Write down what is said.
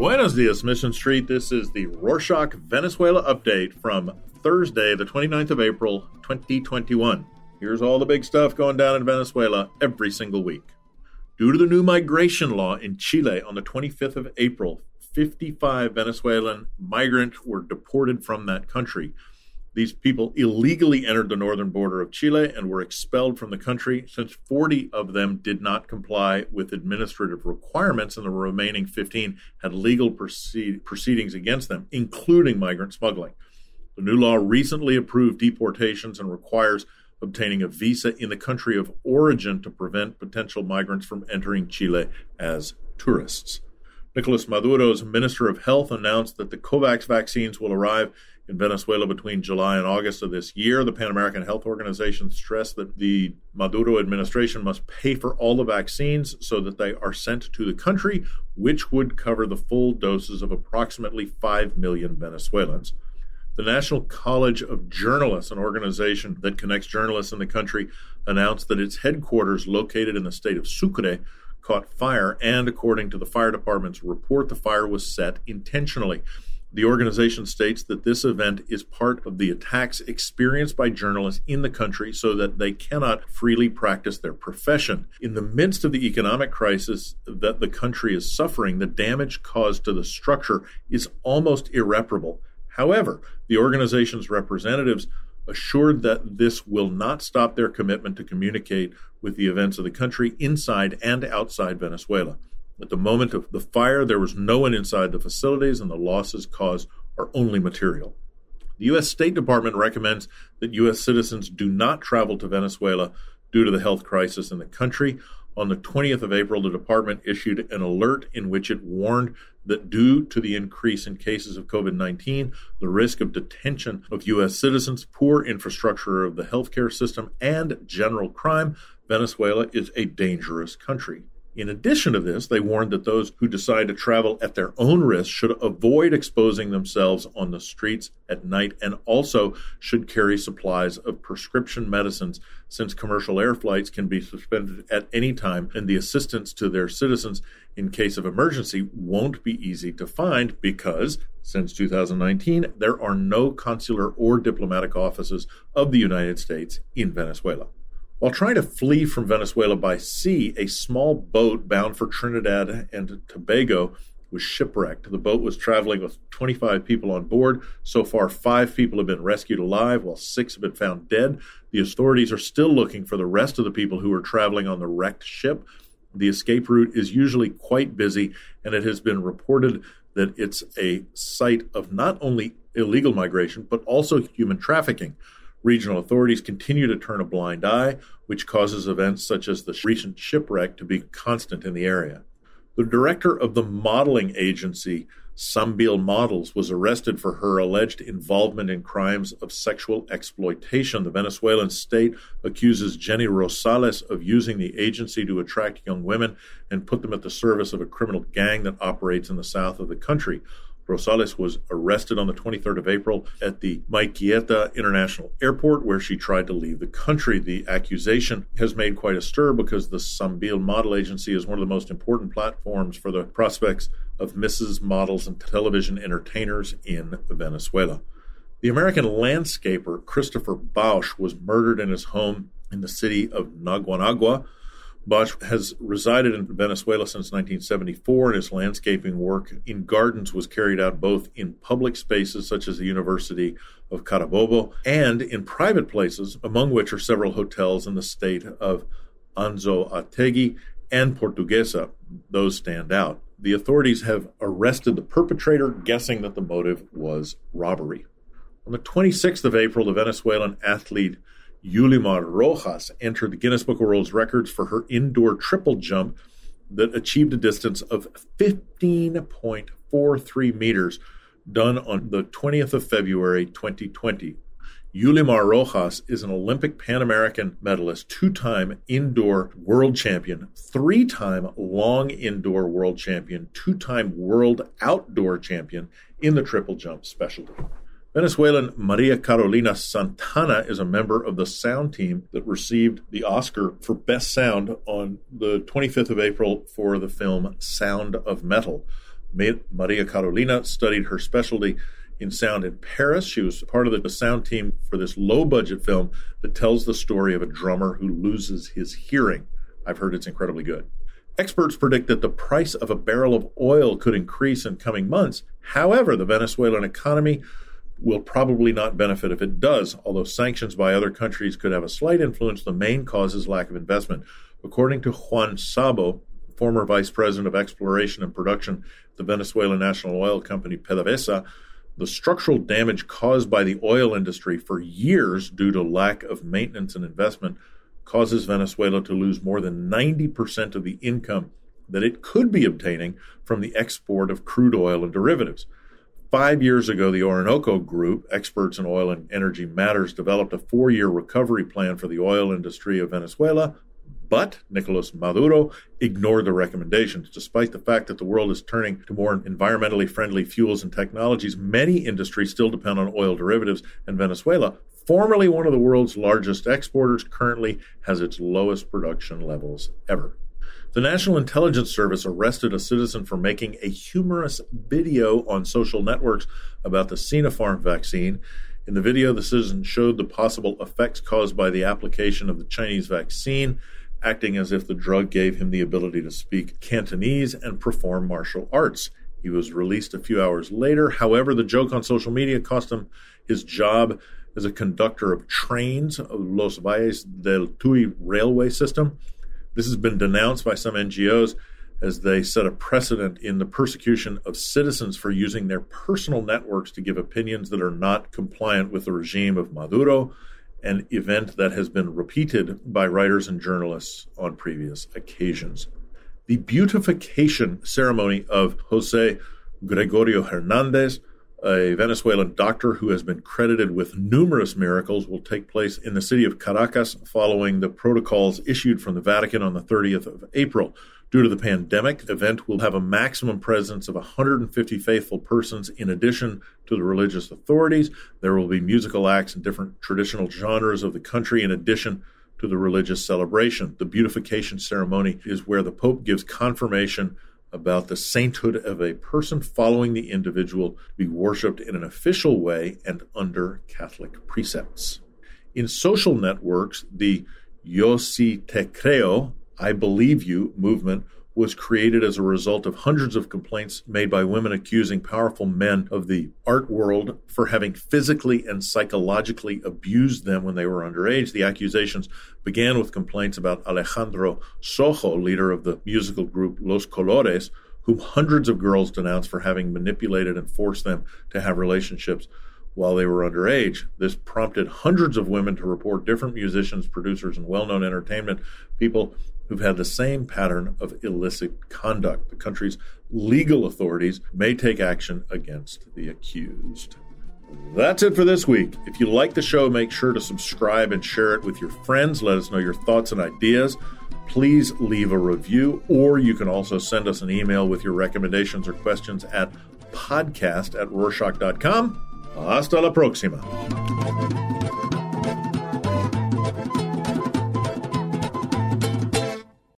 Buenos dias, Mission Street. This is the Rorschach Venezuela update from Thursday, the 29th of April, 2021. Here's all the big stuff going down in Venezuela every single week. Due to the new migration law in Chile on the 25th of April, 55 Venezuelan migrants were deported from that country. These people illegally entered the northern border of Chile and were expelled from the country since 40 of them did not comply with administrative requirements, and the remaining 15 had legal proceed- proceedings against them, including migrant smuggling. The new law recently approved deportations and requires obtaining a visa in the country of origin to prevent potential migrants from entering Chile as tourists. Nicolas Maduro's Minister of Health announced that the COVAX vaccines will arrive in Venezuela between July and August of this year. The Pan American Health Organization stressed that the Maduro administration must pay for all the vaccines so that they are sent to the country, which would cover the full doses of approximately 5 million Venezuelans. The National College of Journalists, an organization that connects journalists in the country, announced that its headquarters, located in the state of Sucre, caught fire, and according to the fire department's report, the fire was set intentionally. The organization states that this event is part of the attacks experienced by journalists in the country so that they cannot freely practice their profession. In the midst of the economic crisis that the country is suffering, the damage caused to the structure is almost irreparable. However, the organization's representatives assured that this will not stop their commitment to communicate with the events of the country inside and outside Venezuela. At the moment of the fire, there was no one inside the facilities, and the losses caused are only material. The U.S. State Department recommends that U.S. citizens do not travel to Venezuela due to the health crisis in the country. On the 20th of April, the department issued an alert in which it warned that due to the increase in cases of COVID 19, the risk of detention of U.S. citizens, poor infrastructure of the healthcare system, and general crime, Venezuela is a dangerous country. In addition to this, they warned that those who decide to travel at their own risk should avoid exposing themselves on the streets at night and also should carry supplies of prescription medicines since commercial air flights can be suspended at any time and the assistance to their citizens in case of emergency won't be easy to find because since 2019 there are no consular or diplomatic offices of the United States in Venezuela. While trying to flee from Venezuela by sea, a small boat bound for Trinidad and Tobago was shipwrecked. The boat was traveling with 25 people on board. So far, five people have been rescued alive, while six have been found dead. The authorities are still looking for the rest of the people who were traveling on the wrecked ship. The escape route is usually quite busy, and it has been reported that it's a site of not only illegal migration, but also human trafficking. Regional authorities continue to turn a blind eye, which causes events such as the recent shipwreck to be constant in the area. The director of the modeling agency, Sambil Models, was arrested for her alleged involvement in crimes of sexual exploitation. The Venezuelan state accuses Jenny Rosales of using the agency to attract young women and put them at the service of a criminal gang that operates in the south of the country. Rosales was arrested on the 23rd of April at the Maiquetía International Airport, where she tried to leave the country. The accusation has made quite a stir because the Sambil Model Agency is one of the most important platforms for the prospects of Mrs. Models and television entertainers in Venezuela. The American landscaper Christopher Bausch was murdered in his home in the city of Naguanagua Bausch has resided in Venezuela since 1974, and his landscaping work in gardens was carried out both in public spaces such as the University of Carabobo and in private places, among which are several hotels in the state of Anzoátegui and Portuguesa. Those stand out. The authorities have arrested the perpetrator, guessing that the motive was robbery. On the 26th of April, the Venezuelan athlete Yulimar Rojas entered the Guinness Book of World Records for her indoor triple jump that achieved a distance of 15.43 meters, done on the 20th of February 2020. Yulimar Rojas is an Olympic Pan American medalist, two time indoor world champion, three time long indoor world champion, two time world outdoor champion in the triple jump specialty. Venezuelan Maria Carolina Santana is a member of the sound team that received the Oscar for Best Sound on the 25th of April for the film Sound of Metal. Maria Carolina studied her specialty in sound in Paris. She was part of the sound team for this low budget film that tells the story of a drummer who loses his hearing. I've heard it's incredibly good. Experts predict that the price of a barrel of oil could increase in coming months. However, the Venezuelan economy will probably not benefit if it does, although sanctions by other countries could have a slight influence. The main cause is lack of investment. According to Juan Szabo, former vice president of exploration and production at the Venezuelan national oil company PDVSA, the structural damage caused by the oil industry for years due to lack of maintenance and investment causes Venezuela to lose more than 90% of the income that it could be obtaining from the export of crude oil and derivatives. Five years ago, the Orinoco Group, experts in oil and energy matters, developed a four year recovery plan for the oil industry of Venezuela, but Nicolas Maduro ignored the recommendations. Despite the fact that the world is turning to more environmentally friendly fuels and technologies, many industries still depend on oil derivatives, and Venezuela, formerly one of the world's largest exporters, currently has its lowest production levels ever. The National Intelligence Service arrested a citizen for making a humorous video on social networks about the Sinopharm vaccine. In the video, the citizen showed the possible effects caused by the application of the Chinese vaccine, acting as if the drug gave him the ability to speak Cantonese and perform martial arts. He was released a few hours later. However, the joke on social media cost him his job as a conductor of trains of Los Valles del Tuy railway system. This has been denounced by some NGOs as they set a precedent in the persecution of citizens for using their personal networks to give opinions that are not compliant with the regime of Maduro, an event that has been repeated by writers and journalists on previous occasions. The beatification ceremony of Jose Gregorio Hernandez a Venezuelan doctor who has been credited with numerous miracles, will take place in the city of Caracas following the protocols issued from the Vatican on the 30th of April. Due to the pandemic, the event will have a maximum presence of 150 faithful persons in addition to the religious authorities. There will be musical acts in different traditional genres of the country in addition to the religious celebration. The beatification ceremony is where the Pope gives confirmation about the sainthood of a person following the individual to be worshipped in an official way and under Catholic precepts. In social networks, the Yo si te creo, I believe you movement was created as a result of hundreds of complaints made by women accusing powerful men of the art world for having physically and psychologically abused them when they were underage. The accusations began with complaints about Alejandro Sojo, leader of the musical group Los Colores, whom hundreds of girls denounced for having manipulated and forced them to have relationships while they were underage. This prompted hundreds of women to report different musicians, producers, and well known entertainment people who've had the same pattern of illicit conduct. The country's legal authorities may take action against the accused. That's it for this week. If you like the show, make sure to subscribe and share it with your friends. Let us know your thoughts and ideas. Please leave a review, or you can also send us an email with your recommendations or questions at podcast at Rorschach.com. Hasta la próxima.